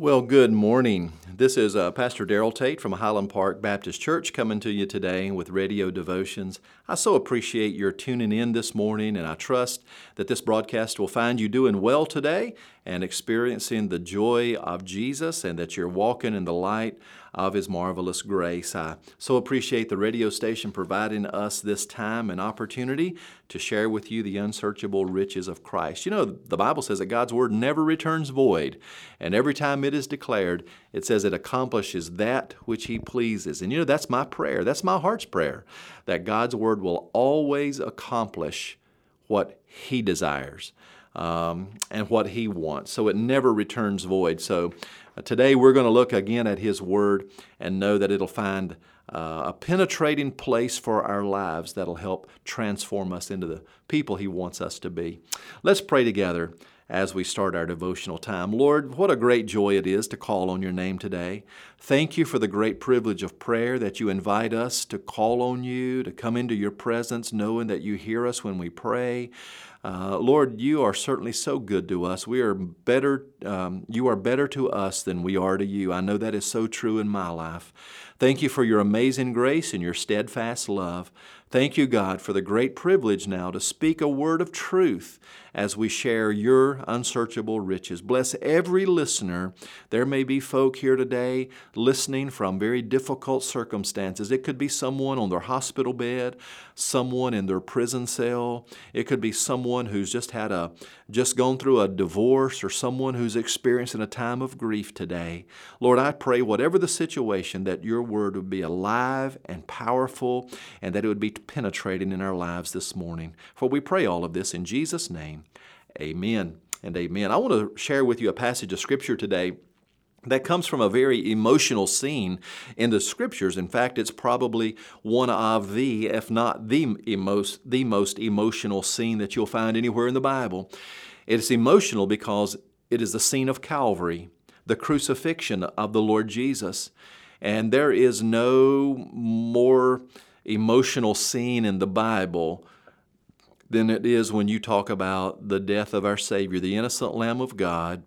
Well, good morning. This is uh, Pastor Daryl Tate from Highland Park Baptist Church coming to you today with radio devotions. I so appreciate your tuning in this morning, and I trust that this broadcast will find you doing well today and experiencing the joy of Jesus and that you're walking in the light of His marvelous grace. I so appreciate the radio station providing us this time and opportunity to share with you the unsearchable riches of Christ. You know, the Bible says that God's Word never returns void, and every time it is declared, it says it accomplishes that which He pleases. And you know, that's my prayer. That's my heart's prayer, that God's Word will always accomplish what He desires um, and what He wants. So it never returns void. So uh, today we're going to look again at His Word and know that it'll find uh, a penetrating place for our lives that'll help transform us into the people He wants us to be. Let's pray together as we start our devotional time. Lord, what a great joy it is to call on your name today. Thank you for the great privilege of prayer that you invite us to call on you, to come into your presence, knowing that you hear us when we pray. Uh, Lord, you are certainly so good to us. We are better. Um, you are better to us than we are to you. I know that is so true in my life. Thank you for your amazing grace and your steadfast love. Thank you, God, for the great privilege now to speak a word of truth as we share your unsearchable riches. Bless every listener. There may be folk here today listening from very difficult circumstances. It could be someone on their hospital bed, someone in their prison cell. It could be someone who's just had a just gone through a divorce or someone who's experiencing a time of grief today. Lord, I pray whatever the situation that your word would be alive and powerful and that it would be penetrating in our lives this morning. For we pray all of this in Jesus' name. Amen and amen. I want to share with you a passage of Scripture today that comes from a very emotional scene in the scriptures. In fact, it's probably one of the, if not the most, the most emotional scene that you'll find anywhere in the Bible. It's emotional because it is the scene of Calvary, the crucifixion of the Lord Jesus. And there is no more emotional scene in the Bible than it is when you talk about the death of our Savior, the innocent Lamb of God,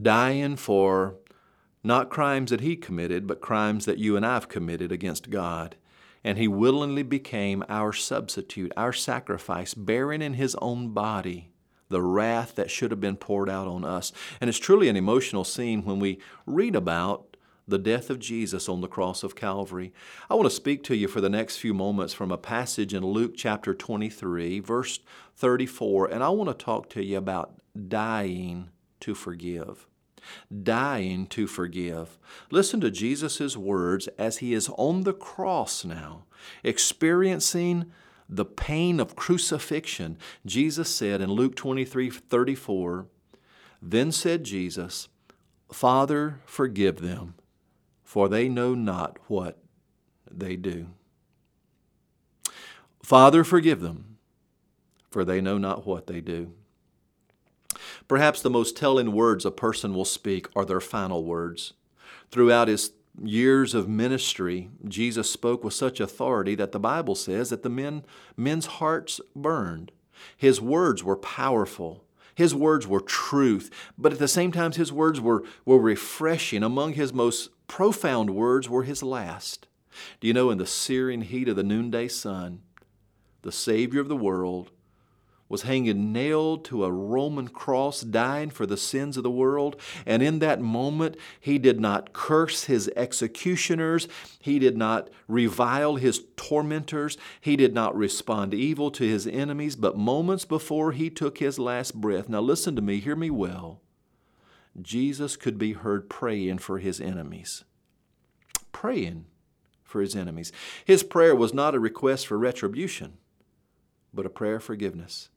dying for not crimes that He committed, but crimes that you and I have committed against God. And He willingly became our substitute, our sacrifice, bearing in His own body the wrath that should have been poured out on us. And it's truly an emotional scene when we read about the death of Jesus on the cross of Calvary. I want to speak to you for the next few moments from a passage in Luke chapter 23, verse 34, and I want to talk to you about dying to forgive. Dying to forgive. Listen to Jesus' words as he is on the cross now, experiencing the pain of crucifixion. Jesus said in Luke 23 34, Then said Jesus, Father, forgive them, for they know not what they do. Father, forgive them, for they know not what they do. Perhaps the most telling words a person will speak are their final words. Throughout his years of ministry, Jesus spoke with such authority that the Bible says that the men, men's hearts burned. His words were powerful. His words were truth, but at the same time, his words were, were refreshing. Among his most profound words were his last. Do you know, in the searing heat of the noonday sun, the Savior of the world was hanging nailed to a Roman cross, dying for the sins of the world. And in that moment, he did not curse his executioners, he did not revile his tormentors, he did not respond evil to his enemies. But moments before he took his last breath, now listen to me, hear me well, Jesus could be heard praying for his enemies. Praying for his enemies. His prayer was not a request for retribution, but a prayer of forgiveness.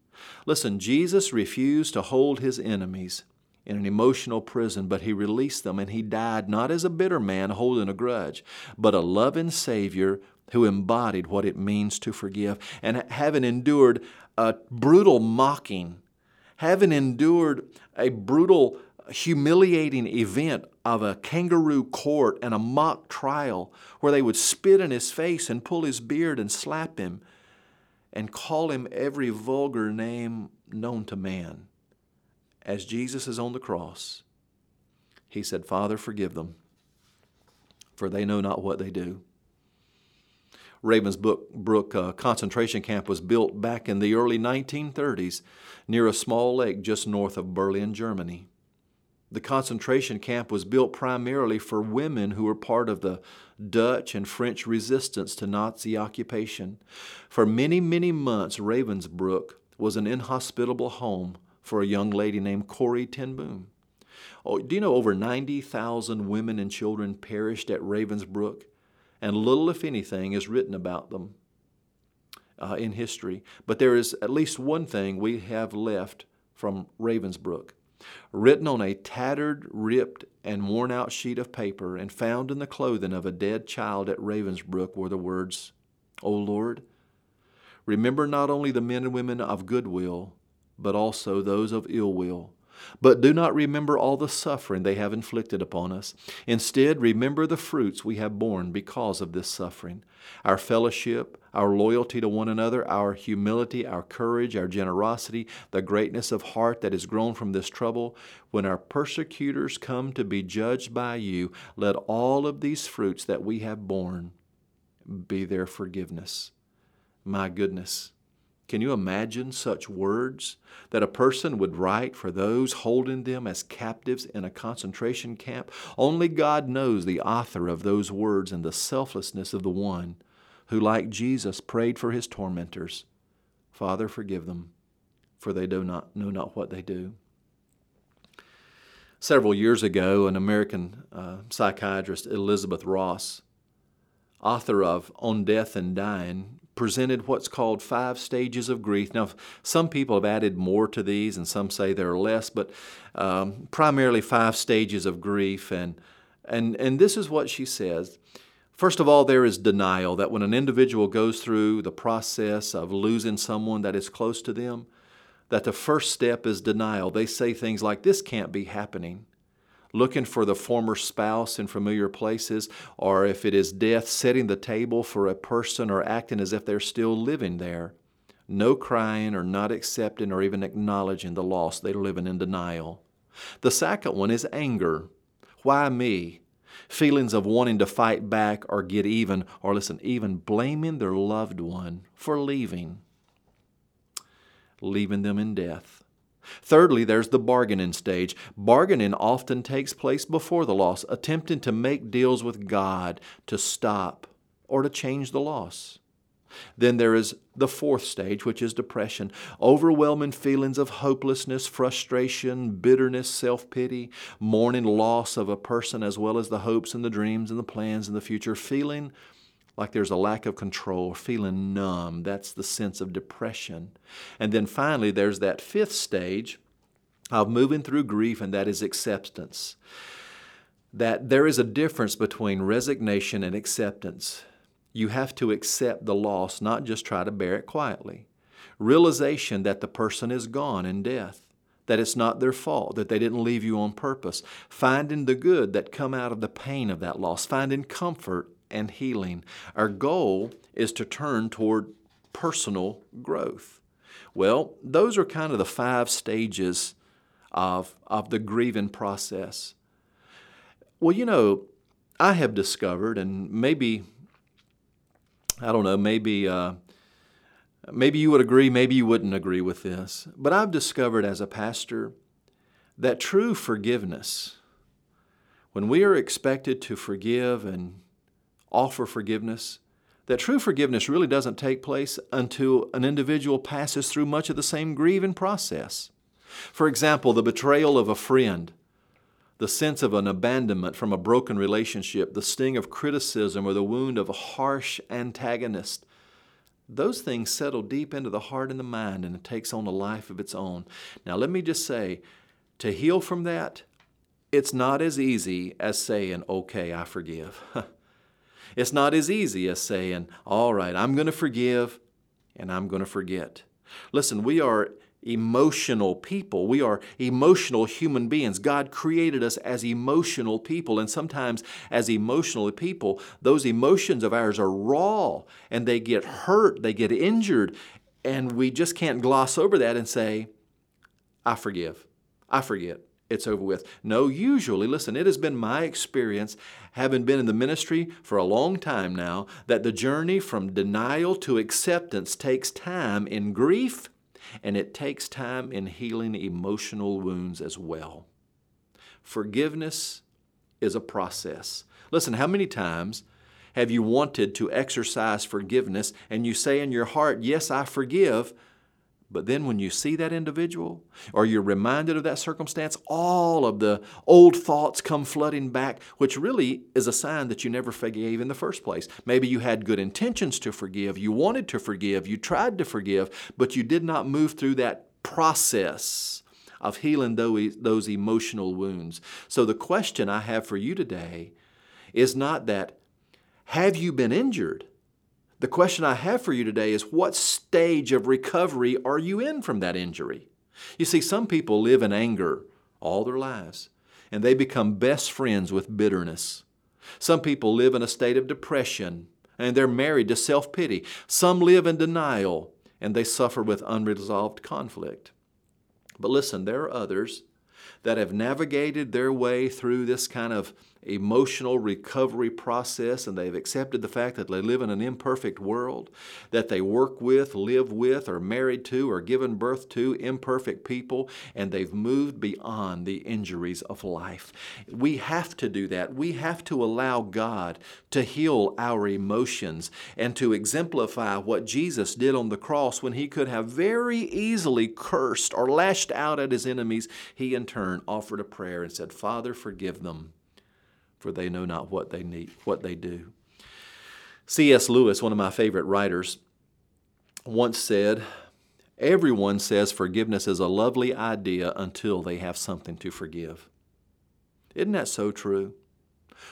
Listen, Jesus refused to hold his enemies in an emotional prison, but he released them and he died not as a bitter man holding a grudge, but a loving Savior who embodied what it means to forgive. And having endured a brutal mocking, having endured a brutal, humiliating event of a kangaroo court and a mock trial where they would spit in his face and pull his beard and slap him and call him every vulgar name known to man. As Jesus is on the cross, he said, Father, forgive them, for they know not what they do. Ravensbrück uh, concentration camp was built back in the early 1930s near a small lake just north of Berlin, Germany. The concentration camp was built primarily for women who were part of the Dutch and French resistance to Nazi occupation. For many, many months, Ravensbrück was an inhospitable home for a young lady named Corrie ten Boom. Oh, do you know over 90,000 women and children perished at Ravensbrück? And little, if anything, is written about them uh, in history. But there is at least one thing we have left from Ravensbrück. Written on a tattered, ripped, and worn out sheet of paper and found in the clothing of a dead child at Ravensbrück were the words, O Lord, remember not only the men and women of goodwill, but also those of ill will but do not remember all the suffering they have inflicted upon us. Instead, remember the fruits we have borne because of this suffering our fellowship, our loyalty to one another, our humility, our courage, our generosity, the greatness of heart that has grown from this trouble. When our persecutors come to be judged by you, let all of these fruits that we have borne be their forgiveness. My goodness. Can you imagine such words that a person would write for those holding them as captives in a concentration camp? Only God knows the author of those words and the selflessness of the one who, like Jesus, prayed for his tormentors Father, forgive them, for they do not know not what they do. Several years ago, an American uh, psychiatrist, Elizabeth Ross, author of On Death and Dying, presented what's called five stages of grief. Now, some people have added more to these, and some say there are less, but um, primarily five stages of grief. And, and, and this is what she says. First of all, there is denial that when an individual goes through the process of losing someone that is close to them, that the first step is denial. They say things like, This can't be happening looking for the former spouse in familiar places, or if it is death, setting the table for a person or acting as if they're still living there. No crying or not accepting or even acknowledging the loss. They're living in denial. The second one is anger. Why me? Feelings of wanting to fight back or get even, or listen, even blaming their loved one for leaving, leaving them in death. Thirdly, there's the bargaining stage. Bargaining often takes place before the loss, attempting to make deals with God to stop or to change the loss. Then there is the fourth stage, which is depression. Overwhelming feelings of hopelessness, frustration, bitterness, self pity, mourning loss of a person, as well as the hopes and the dreams and the plans in the future, feeling like there's a lack of control, feeling numb. That's the sense of depression. And then finally, there's that fifth stage of moving through grief, and that is acceptance. That there is a difference between resignation and acceptance. You have to accept the loss, not just try to bear it quietly. Realization that the person is gone in death that it's not their fault, that they didn't leave you on purpose, finding the good that come out of the pain of that loss, finding comfort and healing. Our goal is to turn toward personal growth. Well, those are kind of the five stages of, of the grieving process. Well, you know, I have discovered, and maybe, I don't know, maybe, uh, maybe you would agree, maybe you wouldn't agree with this, but I've discovered as a pastor that true forgiveness, when we are expected to forgive and offer forgiveness, that true forgiveness really doesn't take place until an individual passes through much of the same grieving process. For example, the betrayal of a friend, the sense of an abandonment from a broken relationship, the sting of criticism, or the wound of a harsh antagonist. Those things settle deep into the heart and the mind, and it takes on a life of its own. Now, let me just say to heal from that, it's not as easy as saying, okay, I forgive. It's not as easy as saying, all right, I'm going to forgive and I'm going to forget. Listen, we are emotional people. We are emotional human beings. God created us as emotional people, and sometimes, as emotional people, those emotions of ours are raw and they get hurt, they get injured, and we just can't gloss over that and say, I forgive, I forget. It's over with. No, usually, listen, it has been my experience, having been in the ministry for a long time now, that the journey from denial to acceptance takes time in grief and it takes time in healing emotional wounds as well. Forgiveness is a process. Listen, how many times have you wanted to exercise forgiveness and you say in your heart, Yes, I forgive, but then when you see that individual or you're reminded of that circumstance, all of the old thoughts come flooding back, which really is a sign that you never forgave in the first place. Maybe you had good intentions to forgive, you wanted to forgive, you tried to forgive, but you did not move through that process of healing those emotional wounds. So the question I have for you today is not that, have you been injured? The question I have for you today is what stage of recovery are you in from that injury? You see, some people live in anger all their lives, and they become best friends with bitterness. Some people live in a state of depression, and they're married to self pity. Some live in denial, and they suffer with unresolved conflict. But listen, there are others that have navigated their way through this kind of emotional recovery process and they've accepted the fact that they live in an imperfect world, that they work with, live with, are married to, or given birth to imperfect people, and they've moved beyond the injuries of life. We have to do that. We have to allow God to heal our emotions and to exemplify what Jesus did on the cross when he could have very easily cursed or lashed out at his enemies. He in turn offered a prayer and said, Father, forgive them for they know not what they need, what they do. C.S. Lewis, one of my favorite writers, once said, Everyone says forgiveness is a lovely idea until they have something to forgive. Isn't that so true?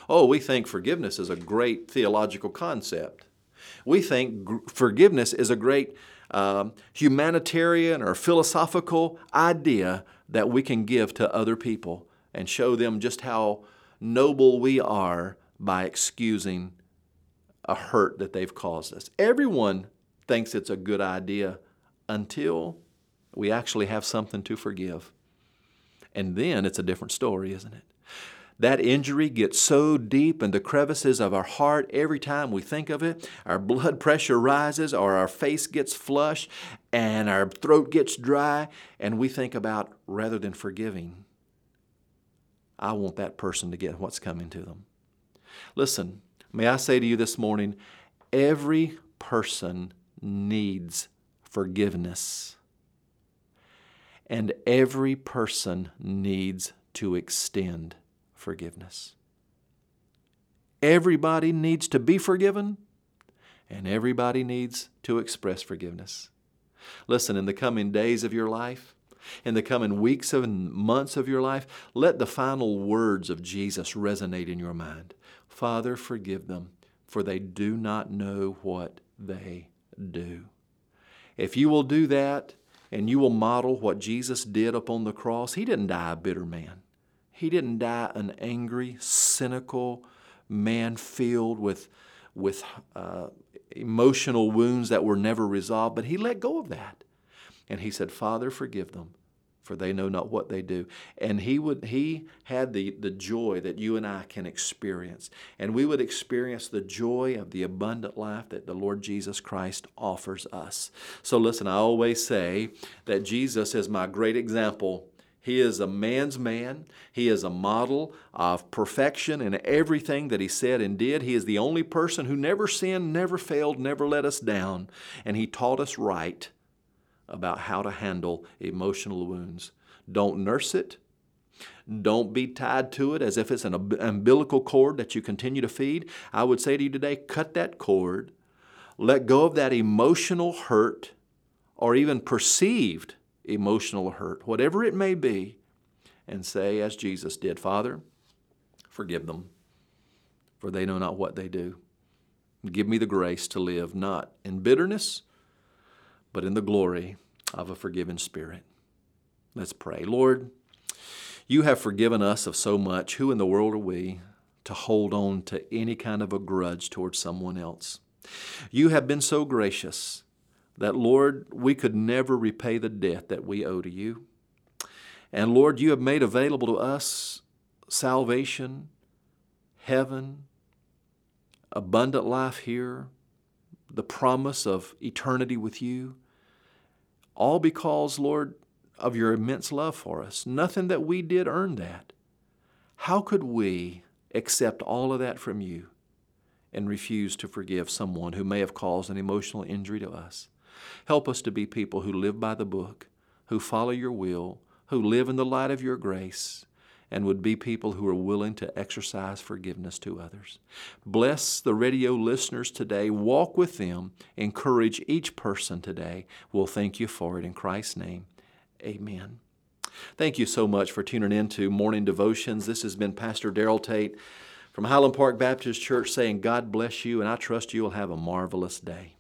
Oh, we think forgiveness is a great theological concept. We think gr- forgiveness is a great um, humanitarian or philosophical idea that we can give to other people and show them just how noble we are by excusing a hurt that they've caused us. Everyone thinks it's a good idea until we actually have something to forgive. And then it's a different story, isn't it? That injury gets so deep in the crevices of our heart every time we think of it. Our blood pressure rises, or our face gets flushed, and our throat gets dry, and we think about rather than forgiving, I want that person to get what's coming to them. Listen, may I say to you this morning every person needs forgiveness, and every person needs to extend forgiveness. Everybody needs to be forgiven, and everybody needs to express forgiveness. Listen, in the coming days of your life, in the coming weeks and months of your life, let the final words of Jesus resonate in your mind. Father, forgive them, for they do not know what they do. If you will do that and you will model what Jesus did upon the cross, He didn't die a bitter man. He didn't die an angry, cynical man filled with, with uh, emotional wounds that were never resolved, but He let go of that. And he said, Father, forgive them, for they know not what they do. And he would he had the, the joy that you and I can experience. And we would experience the joy of the abundant life that the Lord Jesus Christ offers us. So listen, I always say that Jesus is my great example he is a man's man. He is a model of perfection in everything that he said and did. He is the only person who never sinned, never failed, never let us down. And he taught us right about how to handle emotional wounds. Don't nurse it. Don't be tied to it as if it's an umbilical cord that you continue to feed. I would say to you today cut that cord, let go of that emotional hurt or even perceived emotional hurt, whatever it may be, and say, as Jesus did, Father, forgive them, for they know not what they do. Give me the grace to live not in bitterness but in the glory of a forgiven spirit. Let's pray. Lord, you have forgiven us of so much. Who in the world are we to hold on to any kind of a grudge towards someone else? You have been so gracious that, Lord, we could never repay the debt that we owe to you. And Lord, you have made available to us salvation, heaven, abundant life here, the promise of eternity with you. All because, Lord, of your immense love for us. Nothing that we did earn that. How could we accept all of that from you and refuse to forgive someone who may have caused an emotional injury to us? Help us to be people who live by the book, who follow your will, who live in the light of your grace, and would be people who are willing to exercise forgiveness to others. Bless the radio listeners today. Walk with them. Encourage each person today. We'll thank you for it in Christ's name. Amen. Thank you so much for tuning in to Morning Devotions. This has been Pastor Darrell Tate from Highland Park Baptist Church saying, God bless you, and I trust you will have a marvelous day.